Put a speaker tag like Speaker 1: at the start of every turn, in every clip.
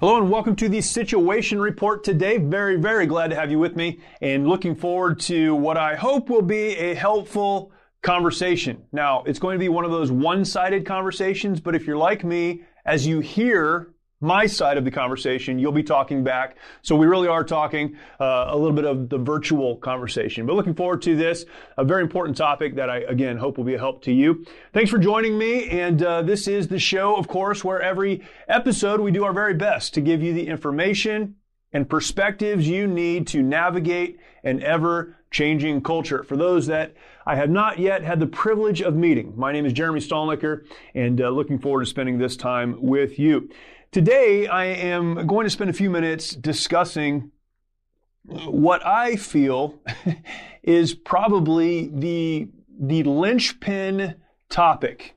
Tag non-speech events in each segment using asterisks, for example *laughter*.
Speaker 1: Hello and welcome to the Situation Report today. Very, very glad to have you with me and looking forward to what I hope will be a helpful conversation. Now, it's going to be one of those one-sided conversations, but if you're like me, as you hear my side of the conversation, you'll be talking back. So we really are talking uh, a little bit of the virtual conversation. But looking forward to this, a very important topic that I, again, hope will be a help to you. Thanks for joining me. And uh, this is the show, of course, where every episode we do our very best to give you the information and perspectives you need to navigate an ever changing culture. For those that I have not yet had the privilege of meeting, my name is Jeremy Stalnecker and uh, looking forward to spending this time with you. Today, I am going to spend a few minutes discussing what I feel *laughs* is probably the, the linchpin topic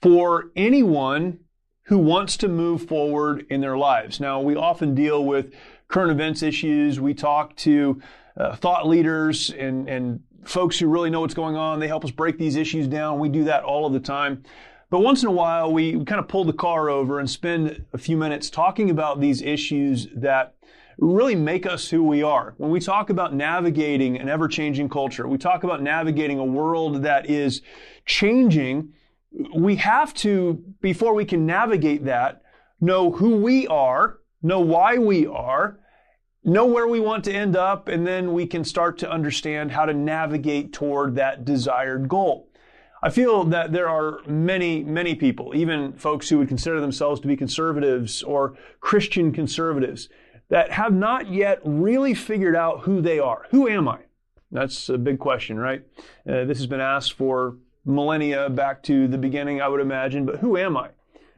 Speaker 1: for anyone who wants to move forward in their lives. Now, we often deal with current events issues. We talk to uh, thought leaders and, and folks who really know what's going on. They help us break these issues down. We do that all of the time. But once in a while, we kind of pull the car over and spend a few minutes talking about these issues that really make us who we are. When we talk about navigating an ever changing culture, we talk about navigating a world that is changing, we have to, before we can navigate that, know who we are, know why we are, know where we want to end up, and then we can start to understand how to navigate toward that desired goal. I feel that there are many, many people, even folks who would consider themselves to be conservatives or Christian conservatives, that have not yet really figured out who they are. Who am I? That's a big question, right? Uh, this has been asked for millennia back to the beginning, I would imagine, but who am I?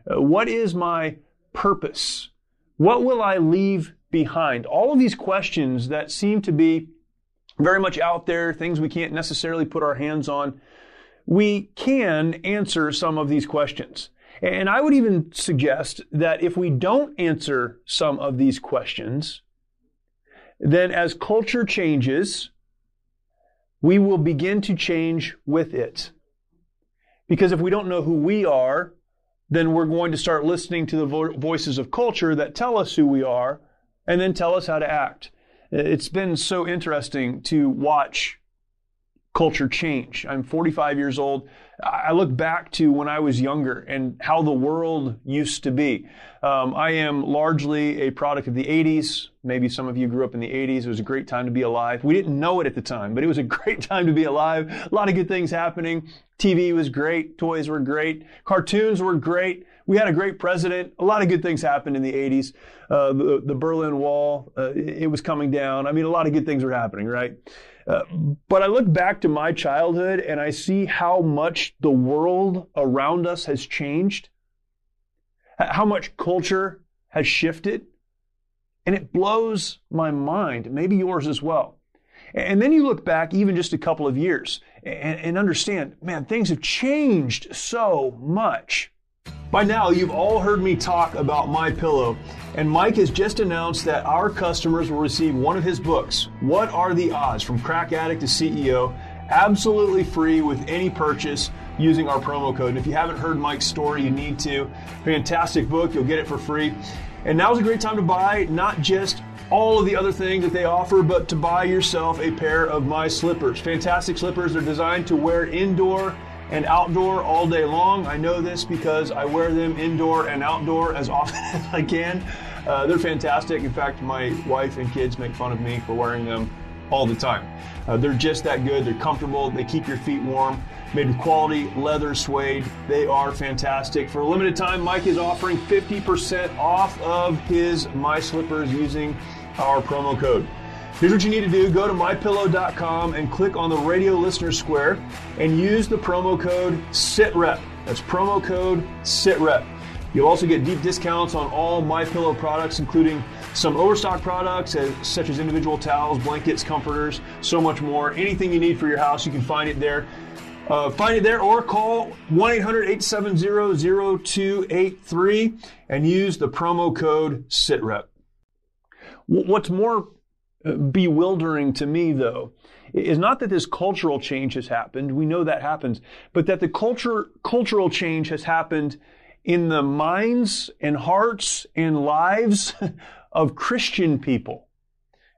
Speaker 1: Uh, what is my purpose? What will I leave behind? All of these questions that seem to be very much out there, things we can't necessarily put our hands on we can answer some of these questions. And I would even suggest that if we don't answer some of these questions, then as culture changes, we will begin to change with it. Because if we don't know who we are, then we're going to start listening to the vo- voices of culture that tell us who we are and then tell us how to act. It's been so interesting to watch culture change. I'm 45 years old. I look back to when I was younger and how the world used to be. Um, I am largely a product of the 80s. Maybe some of you grew up in the 80s. It was a great time to be alive. We didn't know it at the time, but it was a *laughs* great time to be alive. A lot of good things happening. TV was great. Toys were great. Cartoons were great. We had a great president. A lot of good things happened in the 80s. Uh, the, the, Berlin Wall, uh, it was coming down. I mean, a lot of good things were happening, right? Uh, but I look back to my childhood and I see how much the world around us has changed, how much culture has shifted, and it blows my mind, maybe yours as well. And then you look back even just a couple of years and, and understand, man, things have changed so much. By now, you've all heard me talk about My Pillow, and Mike has just announced that our customers will receive one of his books, What Are the Odds from Crack Addict to CEO, absolutely free with any purchase using our promo code. And if you haven't heard Mike's story, you need to. Fantastic book, you'll get it for free. And now's a great time to buy not just all of the other things that they offer, but to buy yourself a pair of my slippers. Fantastic slippers. They're designed to wear indoor and outdoor all day long. I know this because I wear them indoor and outdoor as *laughs* often as I can. Uh, they're fantastic. In fact, my wife and kids make fun of me for wearing them all the time. Uh, they're just that good. They're comfortable. They keep your feet warm. Made with quality leather suede. They are fantastic. For a limited time, Mike is offering 50% off of his My Slippers using our promo code. Here's what you need to do go to mypillow.com and click on the radio listener square and use the promo code SITREP. That's promo code SITREP. You'll also get deep discounts on all MyPillow products, including some overstock products such as individual towels, blankets, comforters, so much more. Anything you need for your house, you can find it there. Uh, find it there or call 1 800 870 0283 and use the promo code SITREP. What's more bewildering to me, though, is not that this cultural change has happened. We know that happens, but that the culture, cultural change has happened in the minds and hearts and lives *laughs* of Christian people.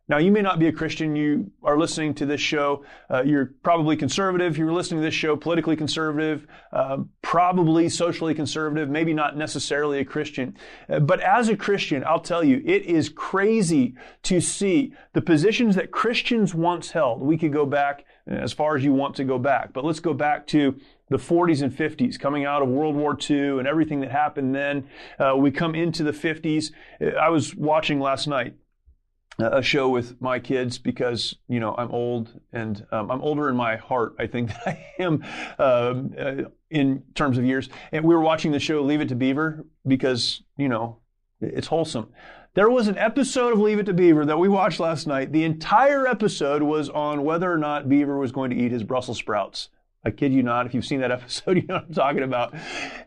Speaker 1: Now, you may not be a Christian. You are listening to this show. Uh, you're probably conservative. You're listening to this show, politically conservative, uh, probably socially conservative, maybe not necessarily a Christian. Uh, but as a Christian, I'll tell you, it is crazy to see the positions that Christians once held. We could go back as far as you want to go back, but let's go back to the 40s and 50s, coming out of World War II and everything that happened then. Uh, we come into the 50s. Uh, I was watching last night a show with my kids because you know I'm old and um, I'm older in my heart. I think *laughs* that I am um, uh, in terms of years. And we were watching the show Leave It to Beaver because you know it's wholesome. There was an episode of Leave It to Beaver that we watched last night. The entire episode was on whether or not Beaver was going to eat his Brussels sprouts. I kid you not. If you've seen that *laughs* episode, you know what I'm talking about.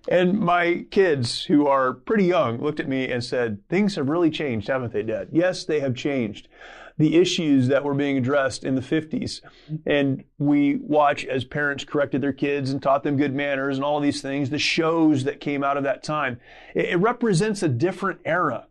Speaker 1: And my kids, who are pretty young, looked at me and said, Things have really changed, haven't they, Dad? Yes, they have changed. The issues that were being addressed in the 50s. And we watch as parents corrected their kids and taught them good manners and all these things, the shows that came out of that time. It, represents a different era.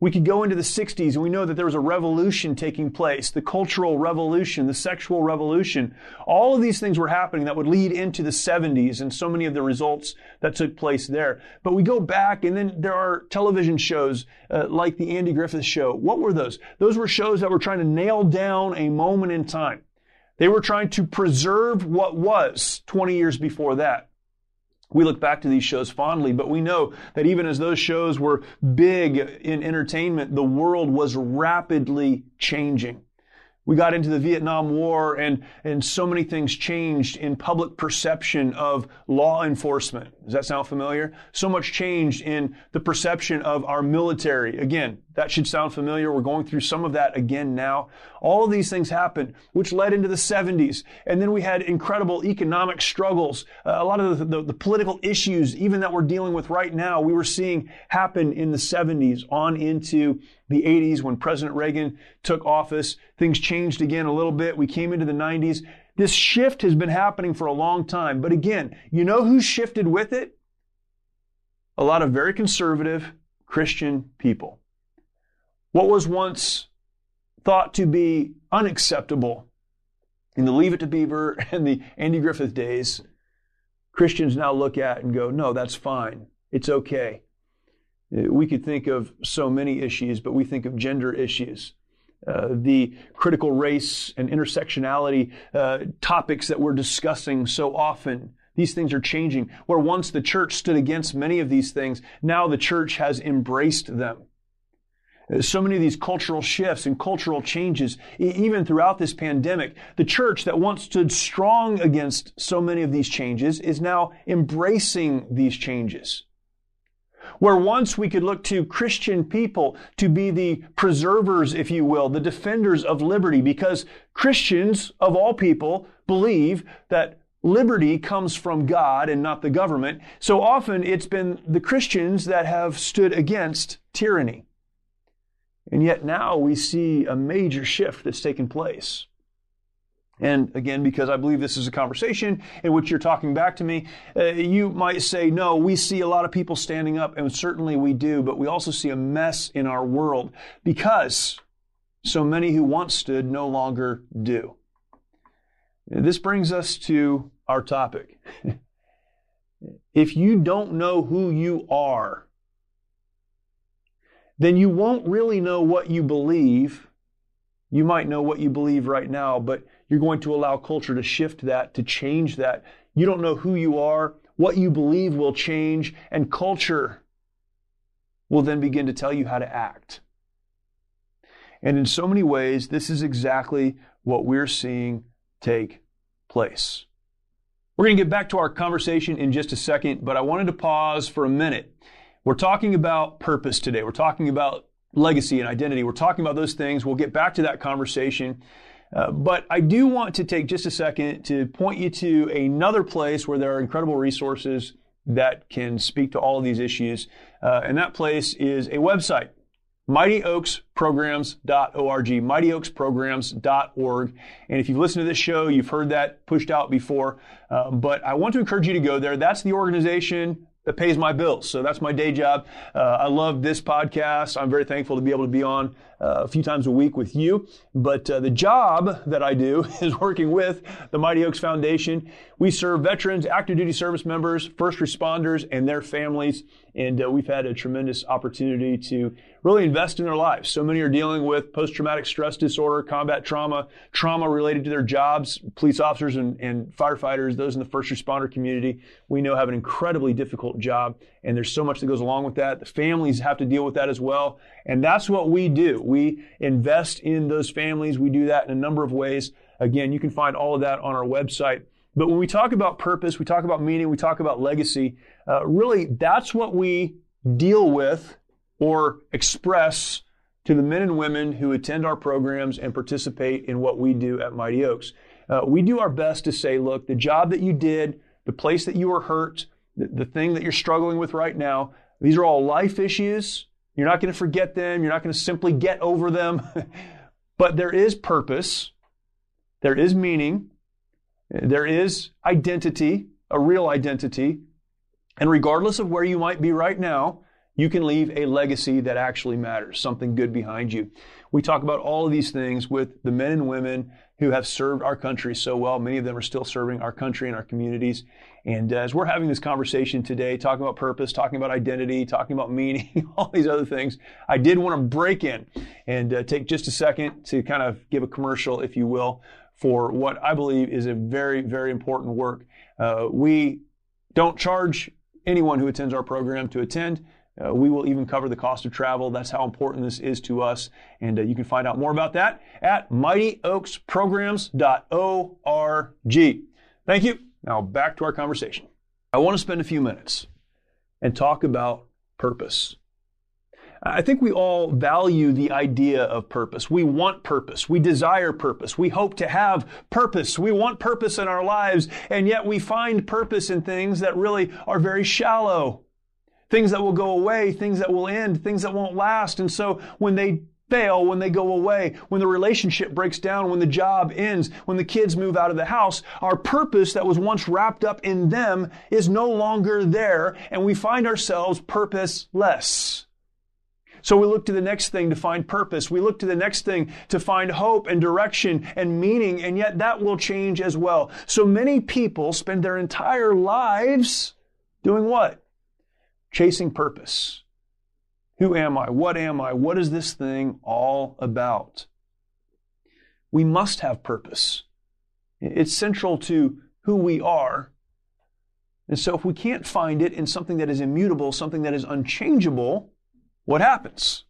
Speaker 1: We could go into the 60s and we know that there was a revolution taking place, the cultural revolution, the sexual revolution. All of these things were happening that would lead into the 70s and so many of the results that took place there. But we go back and then there are television shows uh, like the Andy Griffith show. What were those? Those were shows that were trying to nail down a moment in time. They were trying to preserve what was 20 years before that. We look back to these shows fondly, but we know that even as those shows were big in entertainment, the world was rapidly changing. We got into the Vietnam War and, and so many things changed in public perception of law enforcement. Does that sound familiar? So much changed in the perception of our military. Again, that should sound familiar. We're going through some of that again now. All of these things happened, which led into the 70s. And then we had incredible economic struggles. Uh, a lot of the, the, the political issues, even that we're dealing with right now, we were seeing happen in the 70s on into the 80s when President Reagan took office. Things changed again a little bit. We came into the 90s. This shift has been happening for a long time. But again, you know who shifted with it? A lot of very conservative Christian people. What was once thought to be unacceptable in the Leave It to Beaver *laughs* and the Andy Griffith days, Christians now look at and go, no, that's fine. It's okay. We could think of so many issues, but we think of gender issues. Uh, the critical race and intersectionality uh, topics that we're discussing so often. These things are changing. Where once the church stood against many of these things, now the church has embraced them so many of these cultural shifts and cultural changes, even throughout this pandemic. The church that once stood strong against so many of these changes is now embracing these changes. Where once we could look to Christian people to be the preservers, if you will, the defenders of liberty, because Christians of all people believe that liberty comes from God and not the government. So often it's been the Christians that have stood against tyranny. And yet now we see a major shift that's taken place. And again, because I believe this is a conversation in which you're talking back to me, uh, you might say, no, we see a lot of people standing up, and certainly we do, but we also see a mess in our world because so many who once stood no longer do. This brings us to our topic. *laughs* if you don't know who you are, then you won't really know what you believe. You might know what you believe right now, but you're going to allow culture to shift that, to change that. You don't know who you are. What you believe will change, and culture will then begin to tell you how to act. And in so many ways, this is exactly what we're seeing take place. We're going to get back to our conversation in just a second, but I wanted to pause for a minute. We're talking about purpose today. We're talking about legacy and identity. We're talking about those things. We'll get back to that conversation. Uh, but I do want to take just a second to point you to another place where there are incredible resources that can speak to all of these issues. Uh, and that place is a website, mightyoaksprograms.org, mightyoaksprograms.org. And if you've listened to this show, you've heard that pushed out before. Uh, but I want to encourage you to go there. That's the organization that pays my bills. So that's my day job. Uh, I love this podcast. I'm very thankful to be able to be on uh, a few times a week with you. But uh, the job that I do *laughs* is working with the Mighty Oaks Foundation. We serve veterans, active duty service members, first responders, and their families. And uh, we've had a tremendous opportunity to really invest in their lives. So many are dealing with post traumatic stress disorder, combat trauma, trauma related to their jobs. Police officers and, and firefighters, those in the first responder community, we know have an incredibly difficult job. And there's so much that goes along with that. The families have to deal with that as well. And that's what we do. We invest in those families. We do that in a number of ways. Again, you can find all of that on our website. But when we talk about purpose, we talk about meaning, we talk about legacy, uh, really, that's what we deal with or express to the men and women who attend our programs and participate in what we do at Mighty Oaks. Uh, we do our best to say, look, the job that you did, the place that you were hurt, the, the thing that you're struggling with right now, these are all life issues. You're not going to forget them. You're not going to simply get over them. *laughs* but there is purpose. There is meaning. There is identity, a real identity. And regardless of where you might be right now, you can leave a legacy that actually matters, something good behind you. We talk about all of these things with the men and women who have served our country so well. Many of them are still serving our country and our communities. And as we're having this conversation today, talking about purpose, talking about identity, talking about meaning, *laughs* all these other things, I did want to break in and uh, take just a second to kind of give a commercial, if you will, for what I believe is a very, very important work. Uh, we don't charge anyone who attends our program to attend. Uh, we will even cover the cost of travel. That's how important this is to us. And uh, you can find out more about that at mightyoaksprograms.org. Thank you. Now back to our conversation. I want to spend a few minutes and talk about purpose. I think we all value the idea of purpose. We want purpose. We desire purpose. We hope to have purpose. We want purpose in our lives, and yet we find purpose in things that really are very shallow things that will go away, things that will end, things that won't last. And so when they fail, when they go away, when the relationship breaks down, when the job ends, when the kids move out of the house, our purpose that was once wrapped up in them is no longer there, and we find ourselves purposeless. So we look to the next thing to find purpose. We look to the next thing to find hope and direction and meaning, and yet that will change as well. So many people spend their entire lives doing what? Chasing purpose. Who am I? What am I? What is this thing all about? We must have purpose. It's central to who we are. And so if we can't find it in something that is immutable, something that is unchangeable, what happens?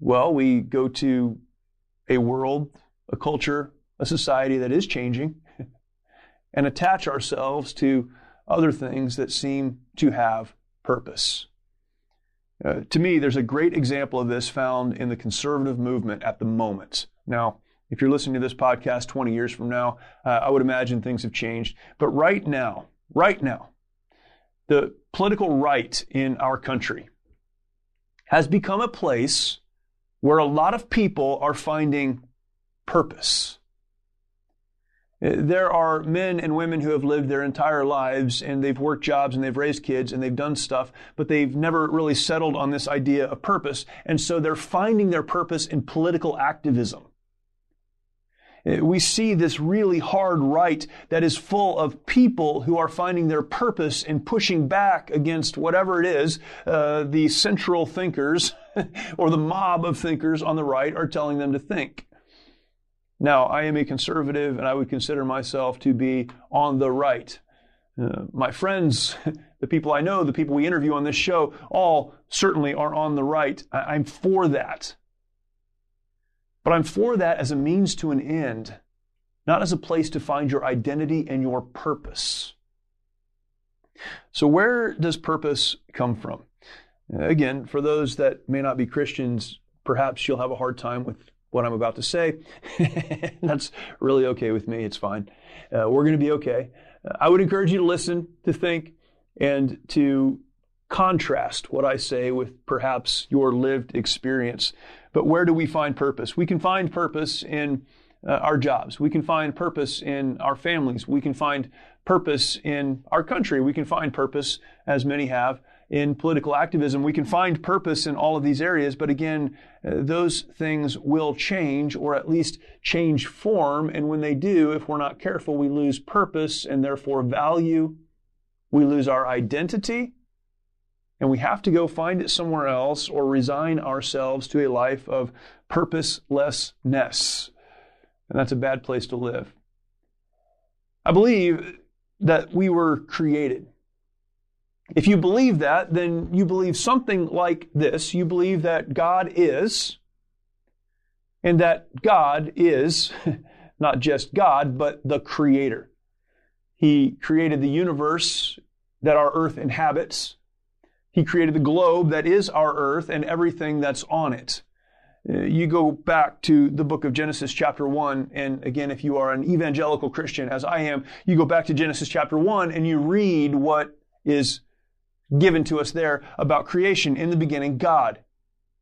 Speaker 1: Well, we go to a world, a culture, a society that is changing *laughs* and attach ourselves to other things that seem to have purpose. Uh, to me, there's a great example of this found in the conservative movement at the moment. Now, if you're listening to this podcast 20 years from now, uh, I would imagine things have changed. But right now, right now, the political right in our country has become a place where a lot of people are finding purpose. There are men and women who have lived their entire lives and they've worked jobs and they've raised kids and they've done stuff, but they've never really settled on this idea of purpose. And so they're finding their purpose in political activism. We see this really hard right that is full of people who are finding their purpose in pushing back against whatever it is uh, the central thinkers *laughs* or the mob of thinkers on the right are telling them to think. Now, I am a conservative and I would consider myself to be on the right. Uh, my friends, *laughs* the people I know, the people we interview on this show, all certainly are on the right. I- I'm for that. But I'm for that as a means to an end, not as a place to find your identity and your purpose. So, where does purpose come from? Again, for those that may not be Christians, perhaps you'll have a hard time with what I'm about to say. *laughs* That's really okay with me. It's fine. Uh, we're going to be okay. Uh, I would encourage you to listen, to think, and to contrast what I say with perhaps your lived experience. But where do we find purpose? We can find purpose in uh, our jobs. We can find purpose in our families. We can find purpose in our country. We can find purpose, as many have, in political activism. We can find purpose in all of these areas, but again, uh, those things will change or at least change form. And when they do, if we're not careful, we lose purpose and therefore value. We lose our identity. And we have to go find it somewhere else or resign ourselves to a life of purposelessness. And that's a bad place to live. I believe that we were created if you believe that, then you believe something like this. You believe that God is, and that God is *laughs* not just God, but the Creator. He created the universe that our earth inhabits. He created the globe that is our earth and everything that's on it. Uh, you go back to the book of Genesis chapter 1, and again, if you are an evangelical Christian, as I am, you go back to Genesis chapter 1 and you read what is given to us there about creation. In the beginning, God.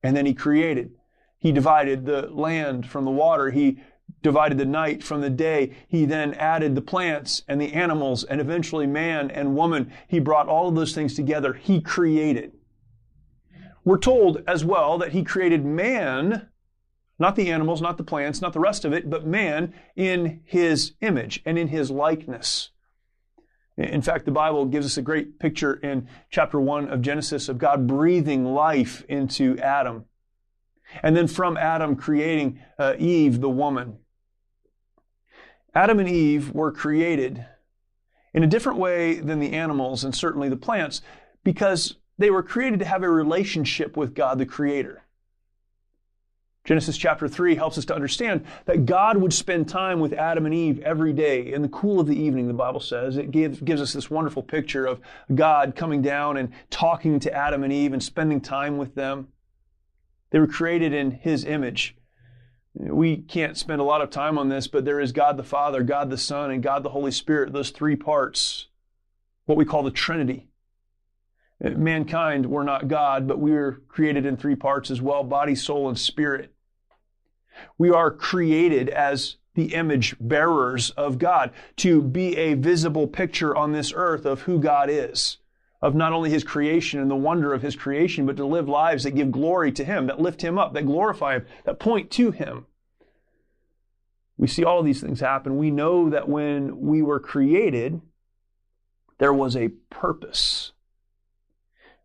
Speaker 1: And then He created. He divided the land from the water. He divided the night from the day. He then added the plants and the animals and eventually man and woman. He brought all of those things together. He created. We're told as well that He created man, not the animals, not the plants, not the rest of it, but man in His image and in His likeness. In fact, the Bible gives us a great picture in chapter 1 of Genesis of God breathing life into Adam. And then from Adam creating uh, Eve, the woman. Adam and Eve were created in a different way than the animals and certainly the plants because they were created to have a relationship with God the Creator. Genesis chapter 3 helps us to understand that God would spend time with Adam and Eve every day in the cool of the evening, the Bible says. It gives, gives us this wonderful picture of God coming down and talking to Adam and Eve and spending time with them. They were created in His image. We can't spend a lot of time on this, but there is God the Father, God the Son, and God the Holy Spirit, those three parts, what we call the Trinity. Mankind, we're not God, but we are created in three parts as well body, soul, and spirit. We are created as the image bearers of God to be a visible picture on this earth of who God is, of not only His creation and the wonder of His creation, but to live lives that give glory to Him, that lift Him up, that glorify Him, that point to Him. We see all these things happen. We know that when we were created, there was a purpose.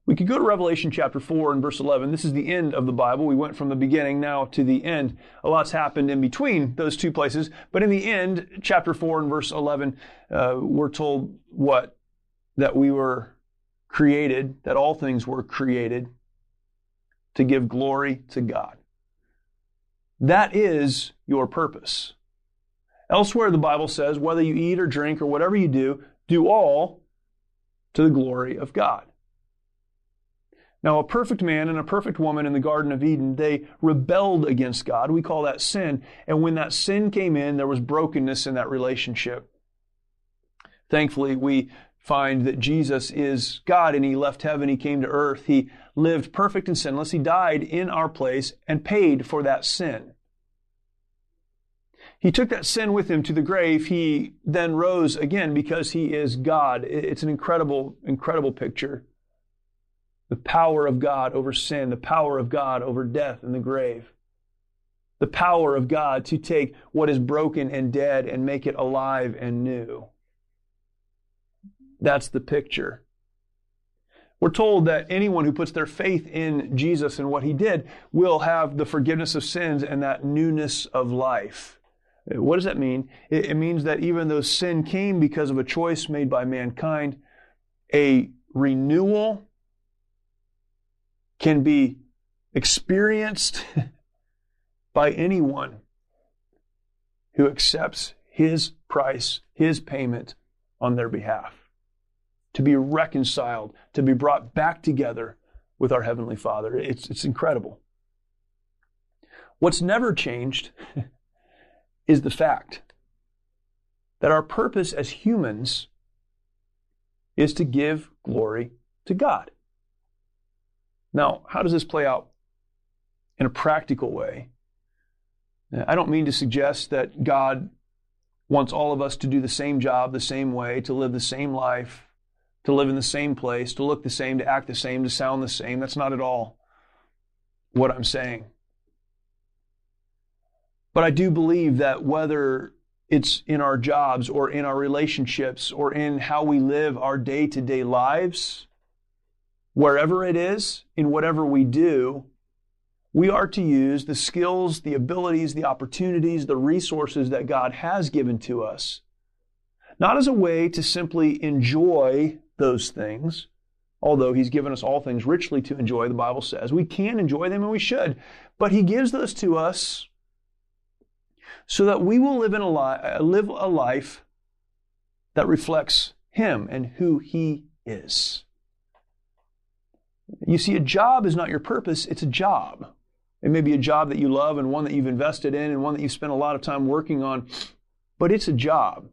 Speaker 1: We could go to Revelation chapter 4 and verse 11. This is the end of the Bible. We went from the beginning now to the end. A lot's happened in between those two places. But in the end, chapter 4 and verse 11, uh, we're told what? That we were created, that all things were created to give glory to God. That is your purpose. Elsewhere, the Bible says, whether you eat or drink or whatever you do, do all to the glory of God. Now, a perfect man and a perfect woman in the Garden of Eden, they rebelled against God. We call that sin. And when that sin came in, there was brokenness in that relationship. Thankfully, we find that Jesus is God and He left heaven, He came to earth, He lived perfect and sinless, He died in our place and paid for that sin. He took that sin with Him to the grave. He then rose again because He is God. It's an incredible, incredible picture the power of God over sin, the power of God over death and the grave. The power of God to take what is broken and dead and make it alive and new. That's the picture. We're told that anyone who puts their faith in Jesus and what he did will have the forgiveness of sins and that newness of life. What does that mean? It, means that even though sin came because of a choice made by mankind, a renewal can be experienced *laughs* by anyone who accepts his price, his payment on their behalf. To be reconciled, to be brought back together with our Heavenly Father. It's, it's incredible. What's never changed *laughs* is the fact that our purpose as humans is to give glory to God. Now, how does this play out in a practical way? I don't mean to suggest that God wants all of us to do the same job the same way, to live the same life, to live in the same place, to look the same, to act the same, to sound the same. That's not at all what I'm saying. But I do believe that whether it's in our jobs or in our relationships or in how we live our day to day lives, wherever it is, in whatever we do, we are to use the skills, the abilities, the opportunities, the resources that God has given to us, not as a way to simply enjoy those things, although He's given us all things richly to enjoy, the Bible says. We can enjoy them and we should, but He gives those to us so that we will live, in a li- uh, live a life that reflects Him and who He is. You see, a job is not your purpose, it's a job. It may be a job that you love and one that you've invested in and one that you've spent a lot of time working on, but it's a job.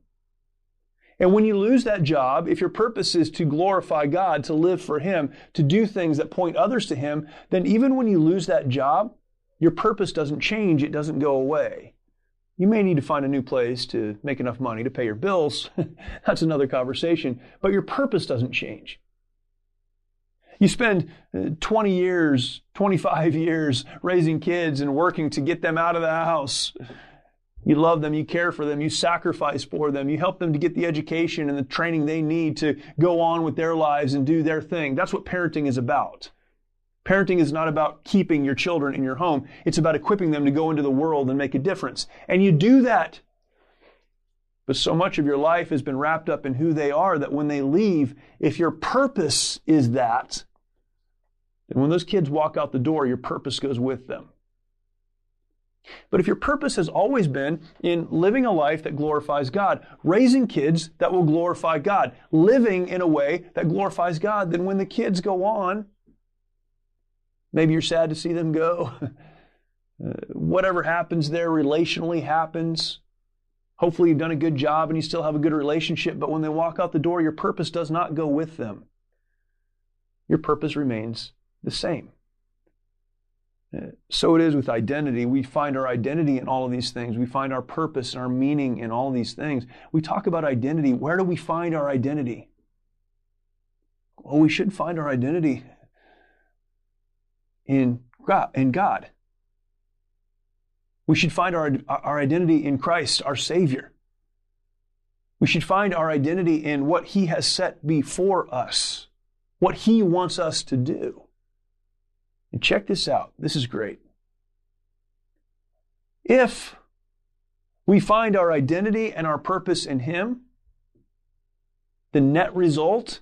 Speaker 1: And when you lose that job, if your purpose is to glorify God, to live for Him, to do things that point others to Him, then even when you lose that job, your purpose doesn't change, it doesn't go away. You may need to find a new place to make enough money to pay your bills. *laughs* That's another conversation. But your purpose doesn't change. You spend uh, 20 years, 25 years raising kids and working to get them out of the house. You love them, you care for them, you sacrifice for them, you help them to get the education and the training they need to go on with their lives and do their thing. That's what parenting is about. Parenting is not about keeping your children in your home. It's about equipping them to go into the world and make a difference. And you do that. But so much of your life has been wrapped up in who they are that when they leave, if your purpose is that, then when those kids walk out the door, your purpose goes with them. But if your purpose has always been in living a life that glorifies God, raising kids that will glorify God, living in a way that glorifies God, then when the kids go on, Maybe you're sad to see them go. *laughs* Uh, whatever happens there relationally happens. Hopefully, you've done a good job and you still have a good relationship, but when they walk out the door, your purpose does not go with them. Your purpose remains the same. So it is with identity. We find our identity in all of these things. We find our purpose and our meaning in all these things. We talk about identity. Where do we find our identity? Well, we should find our identity in God. In God. We should find our, our identity in Christ, our Savior. We should find our identity in what He has set before us, what He wants us to do. And check this out. This is great. If we find our identity and our purpose in Him, the net result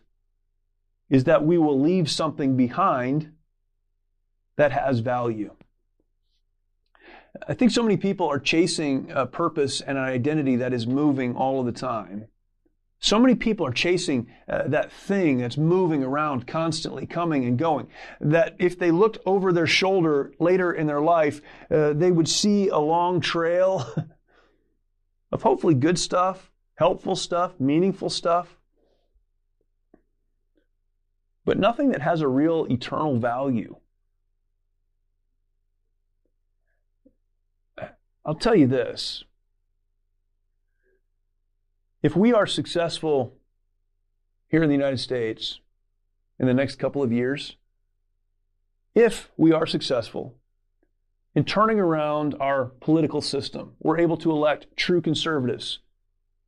Speaker 1: is that we will leave something behind that has value. I think so many people are chasing a purpose and an identity that is moving all of the time. So many people are chasing uh, that thing that's moving around constantly, coming and going, that if they looked over their shoulder later in their life, uh, they would see a long trail *laughs* of hopefully good stuff, helpful stuff, meaningful stuff, but nothing that has a real eternal value. I'll tell you this. If we are successful here in the United States in the next couple of years, if we are successful in turning around our political system, we're able to elect true conservatives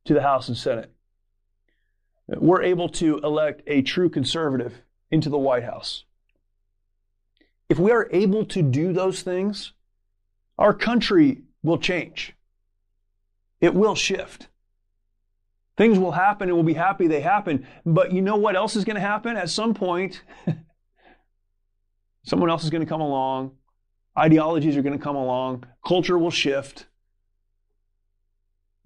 Speaker 1: to the House and Senate. We're able to elect a true conservative into the White House. If we are able to do those things, our country will change. It will shift. Things will happen and we'll be happy they happen. But you know what else is going to happen? At some point, *laughs* someone else is going to come along. ideologies are going to come along, culture will shift,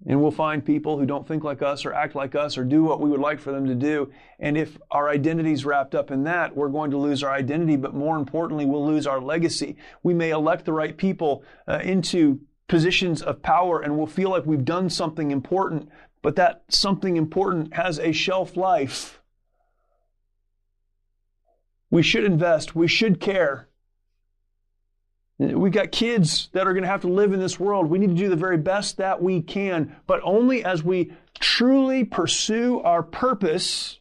Speaker 1: and we'll find people who don't think like us or act like us or do what we would like for them to do. And if our identity is wrapped up in that, we're going to lose our identity, but more importantly, we'll lose our legacy. We may elect the right people uh, into positions of power and we'll feel like we've done something important, but that something important has a shelf life. We should invest, we should care. We've got kids that are going to have to live in this world. We need to do the very best that we can, but only as we truly pursue our purpose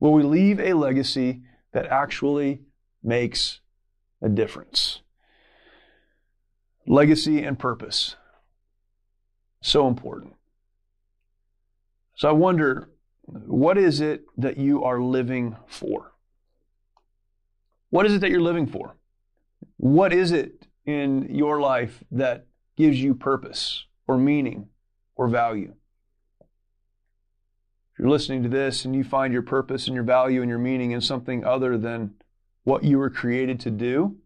Speaker 1: will we leave a legacy that actually makes a difference. Legacy and purpose. So important. So I wonder, what is it that you are living for? What is it that you're living for? What is it in your life that gives you purpose or meaning or value? If you're listening to this and you find your purpose and your value and your meaning in something other than what you were created to do,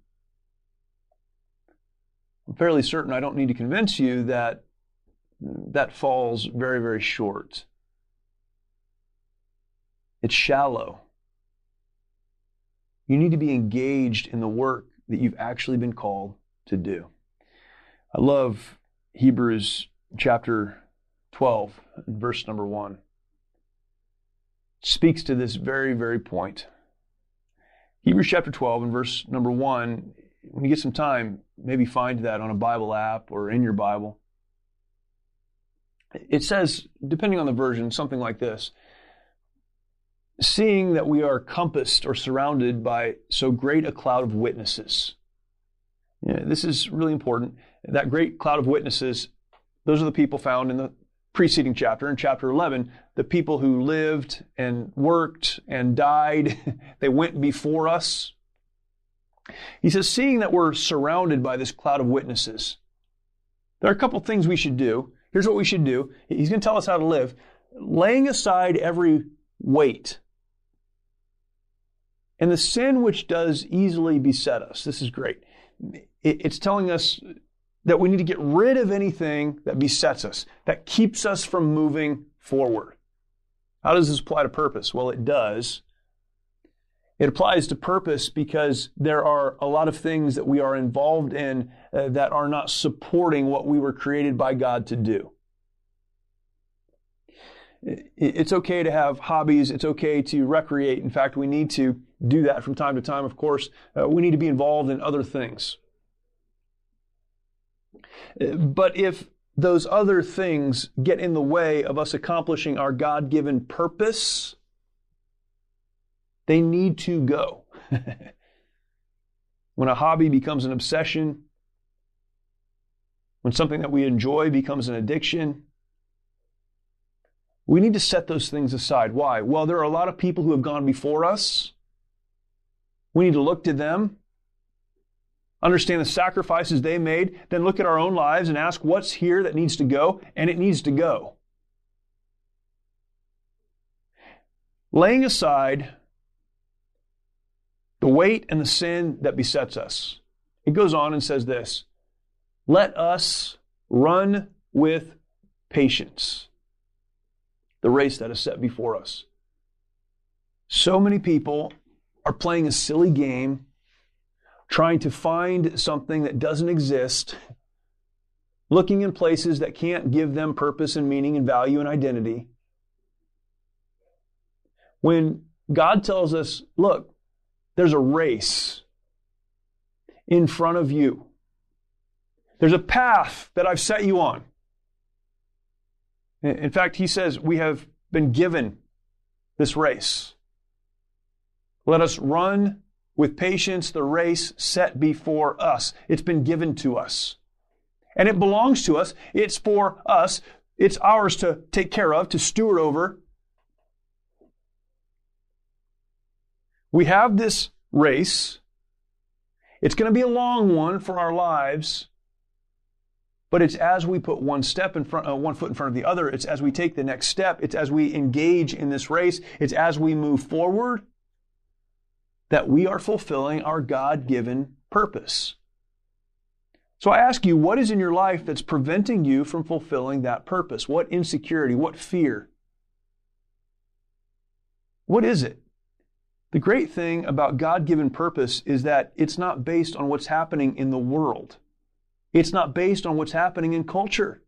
Speaker 1: I'm fairly certain I don't need to convince you that that falls very, very short. It's shallow. You need to be engaged in the work that you've actually been called to do. I love Hebrews chapter 12, verse number 1. It speaks to this very, very point. Hebrews chapter 12 and verse number 1, when you get some time, maybe find that on a Bible app or in your Bible. It says, depending on the version, something like this seeing that we are compassed or surrounded by so great a cloud of witnesses. This is really important. That great cloud of witnesses, those are the people found in the preceding chapter, in chapter 11, the people who lived and worked and died, *laughs* they went before us. He says, seeing that we're surrounded by this cloud of witnesses, there are a couple things we should do. Here's what we should do. He's going to tell us how to live. Laying aside every weight and the sin which does easily beset us. This is great. It's telling us that we need to get rid of anything that besets us, that keeps us from moving forward. How does this apply to purpose? Well, it does. It applies to purpose because there are a lot of things that we are involved in uh, that are not supporting what we were created by God to do. It's okay to have hobbies. It's okay to recreate. In fact, we need to do that from time to time, of course. Uh, we need to be involved in other things. Uh, but if those other things get in the way of us accomplishing our God given purpose, they need to go. *laughs* when a hobby becomes an obsession, when something that we enjoy becomes an addiction, we need to set those things aside. Why? Well, there are a lot of people who have gone before us. We need to look to them, understand the sacrifices they made, then look at our own lives and ask what's here that needs to go, and it needs to go. Laying aside the weight and the sin that besets us. It goes on and says this Let us run with patience the race that is set before us. So many people are playing a silly game, trying to find something that doesn't exist, looking in places that can't give them purpose and meaning and value and identity. When God tells us, look, there's a race in front of you. There's a path that I've set you on. In fact, he says, We have been given this race. Let us run with patience the race set before us. It's been given to us. And it belongs to us. It's for us. It's ours to take care of, to steward over. We have this race. It's going to be a long one for our lives. But it's as we put one step in front, uh, one foot in front of the other. It's as we take the next step. It's as we engage in this race. It's as we move forward that we are fulfilling our God given purpose. So I ask you, what is in your life that's preventing you from fulfilling that purpose? What insecurity? What fear? What is it? The great thing about God given purpose is that it's not based on what's happening in the world. It's not based on what's happening in culture.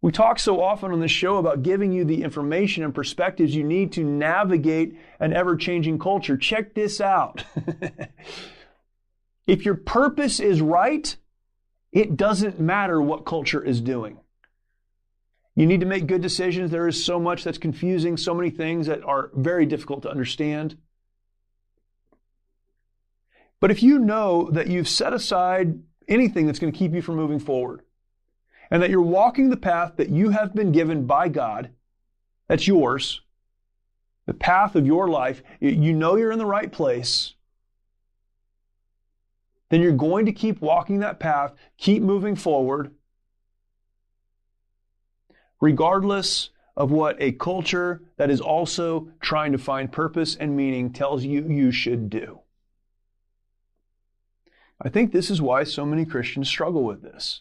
Speaker 1: We talk so often on this show about giving you the information and perspectives you need to navigate an ever changing culture. Check this out. *laughs* if your purpose is right, it doesn't matter what culture is doing. You need to make good decisions. There is so much that's confusing, so many things that are very difficult to understand. But if you know that you've set aside anything that's going to keep you from moving forward, and that you're walking the path that you have been given by God, that's yours, the path of your life, you know you're in the right place, then you're going to keep walking that path, keep moving forward, regardless of what a culture that is also trying to find purpose and meaning tells you you should do. I think this is why so many Christians struggle with this.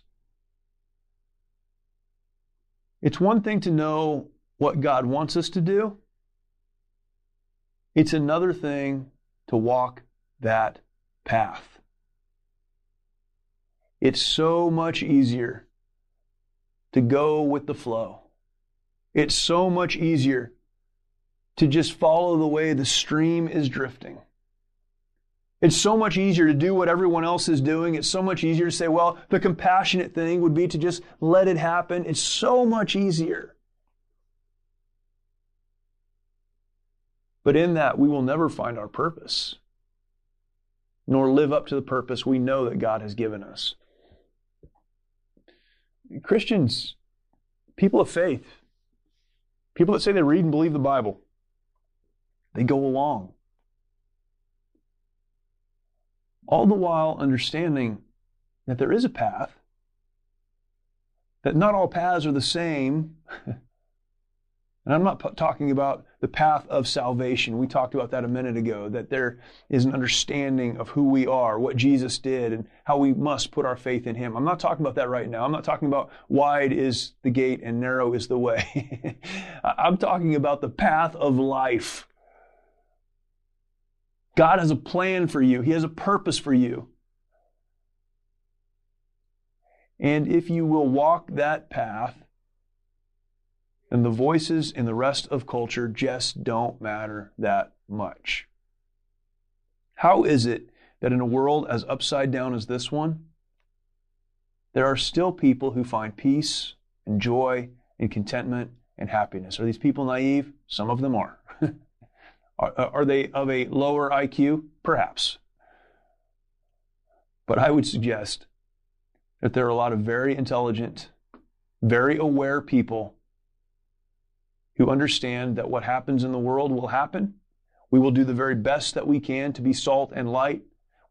Speaker 1: It's one thing to know what God wants us to do, it's another thing to walk that path. It's so much easier to go with the flow. It's so much easier to just follow the way the stream is drifting. It's so much easier to do what everyone else is doing. It's so much easier to say, well, the compassionate thing would be to just let it happen. It's so much easier. But in that, we will never find our purpose, nor live up to the purpose we know that God has given us. Christians, people of faith, people that say they read and believe the Bible, they go along all the while understanding that there is a path, that not all paths are the same. *laughs* and I'm not p- talking about the path of salvation. We talked about that a minute ago, that there is an understanding of who we are, what Jesus did, and how we must put our faith in Him. I'm not talking about that right now. I'm not talking about wide is the gate and narrow is the way. *laughs* I'm talking about the path of life God has a plan for you, He has a purpose for you. And if you will walk that path, then the voices in the rest of culture just don't matter that much. How is it that in a world as upside down as this one, there are still people who find peace and joy and contentment and happiness? Are these people naive? Some of them are. *laughs* Are, uh, are they of a lower IQ? Perhaps. But I would suggest that there are a lot of very intelligent, very aware people who understand that what happens in the world will happen. We will do the very best that we can to be salt and light.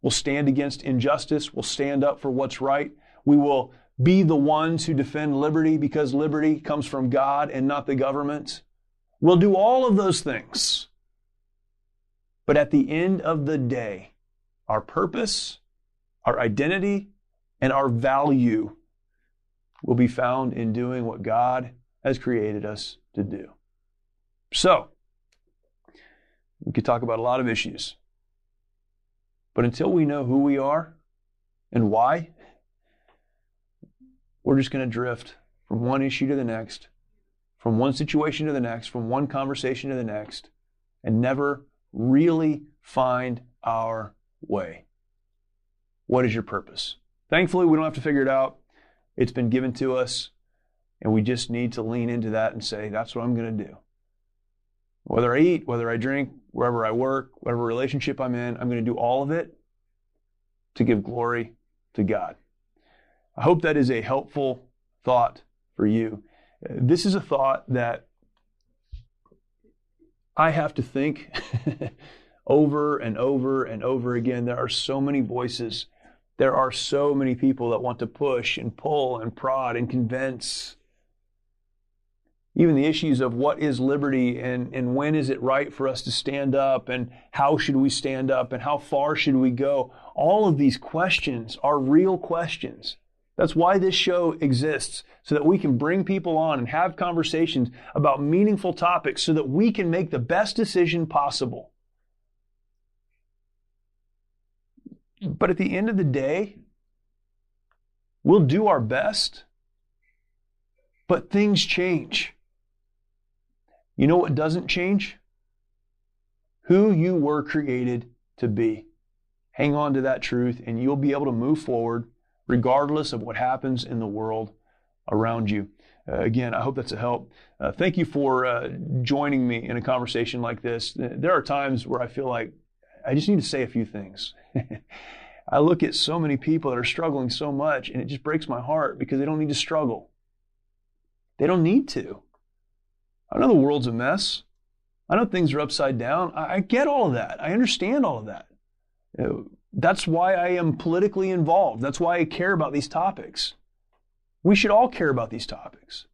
Speaker 1: We'll stand against injustice. We'll stand up for what's right. We will be the ones who defend liberty because liberty comes from God and not the government. We'll do all of those things. But at the end of the day, our purpose, our identity, and our value will be found in doing what God has created us to do. So, we could talk about a lot of issues. But until we know who we are and why, we're just going to drift from one issue to the next, from one situation to the next, from one conversation to the next, and never really find our way. What is your purpose? Thankfully, we don't have to figure it out. It's been given to us, and we just need to lean into that and say, that's what I'm going to do. Whether I eat, whether I drink, wherever I work, whatever relationship I'm in, I'm going to do all of it to give glory to God. I hope that is a helpful thought for you. This is a thought that I have to think *laughs* over and over and over again. There are so many voices. There are so many people that want to push and pull and prod and convince. Even the issues of what is liberty and, and when is it right for us to stand up and how should we stand up and how far should we go. All of these questions are real questions. That's why this show exists, so that we can bring people on and have conversations about meaningful topics so that we can make the best decision possible. But at the end of the day, we'll do our best, but things change. You know what doesn't change? Who you were created to be. Hang on to that truth, and you'll be able to move forward regardless of what happens in the world around you. Uh, again, I hope that's a help. Uh, thank you for uh, joining me in a conversation like this. There are times where I feel like I just need to say a few things. *laughs* I look at so many people that are struggling so much, and it just breaks my heart because they don't need to struggle. They don't need to. I know the world's a mess. I know things are upside down. I, I get all of that. I understand all of that. You know, that's why I am politically involved. That's why I care about these topics. We should all care about these topics.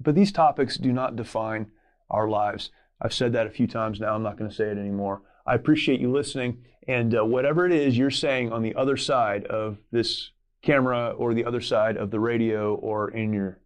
Speaker 1: But these topics do not define our lives. I've said that a few times now. I'm not going to say it anymore. I appreciate you listening. And uh, whatever it is you're saying on the other side of this camera or the other side of the radio or in your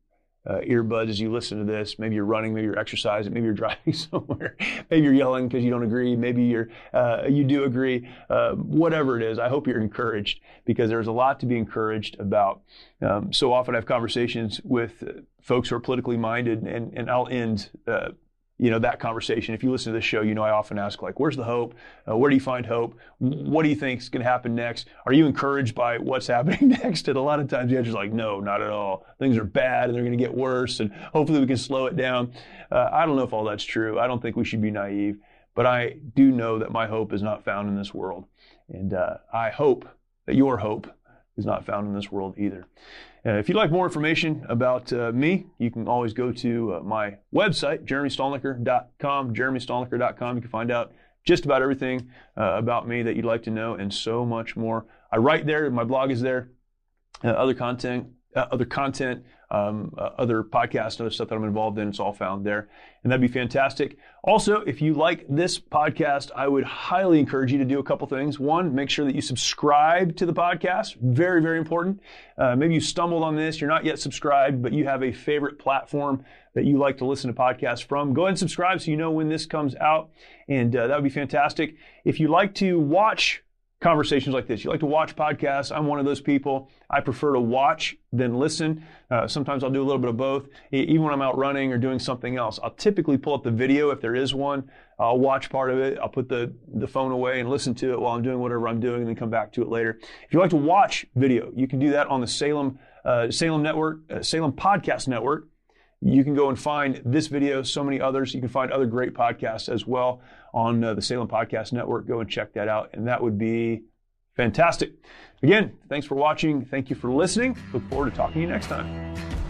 Speaker 1: uh, earbuds as you listen to this. Maybe you're running, maybe you're exercising, maybe you're *laughs* driving somewhere, maybe you're yelling because you don't agree, maybe you're uh, you do agree. Uh, whatever it is, I hope you're encouraged because there's a lot to be encouraged about. Um, so often I have conversations with folks who are politically minded, and and I'll end uh, you know that conversation. If you listen to this show you know i often ask like where's the hope? Uh, where do you find hope? What do you think is going to happen next? Are you encouraged by what's *laughs* happening next? And a lot of times the answer's like no not at all. Things are bad and they're going to get worse and hopefully we can slow it down. Uh, i don't know if all that's true. I don't think we should be naive but i do know that my hope is not found in this world. And uh, i hope that your hope is not found in this world either uh, if you'd like more information about uh, me, you can always go to uh, my website, jeremystalnecker.com, jeremystalnecker.com. You can find out just about everything uh, about me that you'd like to know and so much more. I write there, my blog is there, uh, other content, uh, other content, um, uh, other podcasts, other stuff that I'm involved in. It's all found there, and that'd be fantastic. Also, if you like this podcast, I would highly encourage you to do a couple things. One, make sure that you subscribe to the podcast. Very, very important. Uh, maybe you stumbled on this, you're not yet subscribed, but you have a favorite platform that you like to listen to podcasts from. Go ahead and subscribe so you know when this comes out, and uh, that would be fantastic. If you like to watch conversations like this. You like to watch podcasts. I'm one of those people. I prefer to watch than listen. Uh, sometimes I'll do a little bit of both. Even when I'm out running or doing something else, I'll typically pull up the video if there is one. I'll watch part of it. I'll put the, the phone away and listen to it while I'm doing whatever I'm doing and then come back to it later. If you like to watch video, you can do that on the Salem, uh, Salem Network, uh, Salem Podcast Network. You can go and find this video, so many others. You can find other great podcasts as well on uh, the Salem Podcast Network. Go and check that out, and that would be fantastic. Again, thanks for watching. Thank you for listening. Look forward to talking to you next time.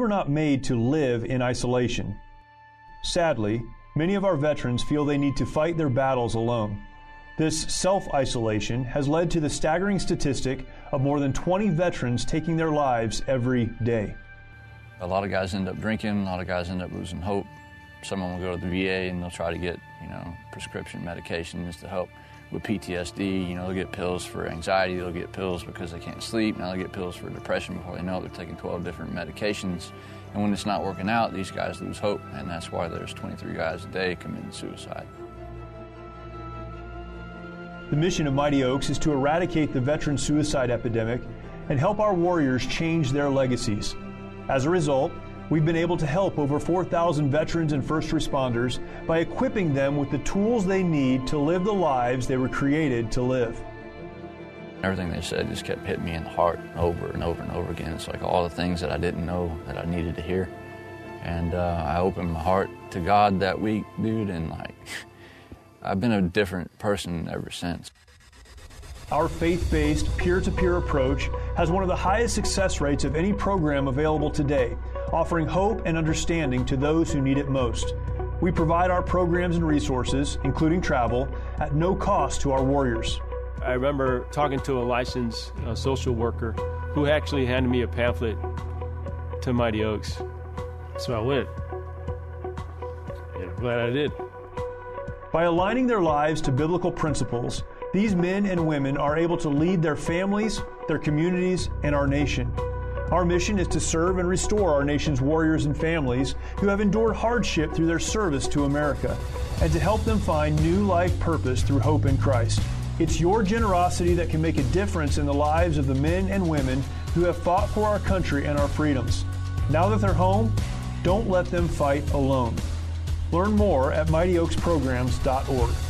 Speaker 1: Were not made to live in isolation. Sadly, many of our veterans feel they need to fight their battles alone. This self isolation has led to the staggering statistic of more than 20 veterans taking their lives every day.
Speaker 2: A lot of guys end up drinking, a lot of guys end up losing hope. Some of them will go to the VA and they'll try to get, you know, prescription medications to help with PTSD. You know, they'll get pills for anxiety, they'll get pills because they can't sleep, now they'll get pills for depression before they know it. They're taking 12 different medications. And when it's not working out, these guys lose hope, and that's why there's 23 guys a day committing suicide.
Speaker 1: The mission of Mighty Oaks is to eradicate the veteran suicide epidemic and help our warriors change their legacies. As a result, We've been able to help over 4,000 veterans and first responders by equipping them with the tools they need to live the lives they were created to live.
Speaker 2: Everything they said just kept hitting me in the heart over and over and over again. It's like all the things that I didn't know that I needed to hear. And uh, I opened my heart to God that week, dude, and like, *laughs* I've been a different person ever since.
Speaker 1: Our faith based, peer to peer approach has one of the highest success rates of any program available today, offering hope and understanding to those who need it most. We provide our programs and resources, including travel, at no cost to our warriors.
Speaker 3: I remember talking to a licensed uh, social worker who actually handed me a pamphlet to Mighty Oaks. So I went. And I'm glad I did.
Speaker 1: By aligning their lives to biblical principles, these men and women are able to lead their families, their communities, and our nation. Our mission is to serve and restore our nation's warriors and families who have endured hardship through their service to America, and to help them find new life purpose through hope in Christ. It's your generosity that can make a difference in the lives of the men and women who have fought for our country and our freedoms. Now that they're home, don't let them fight alone. Learn more at mightyoaksprograms.org.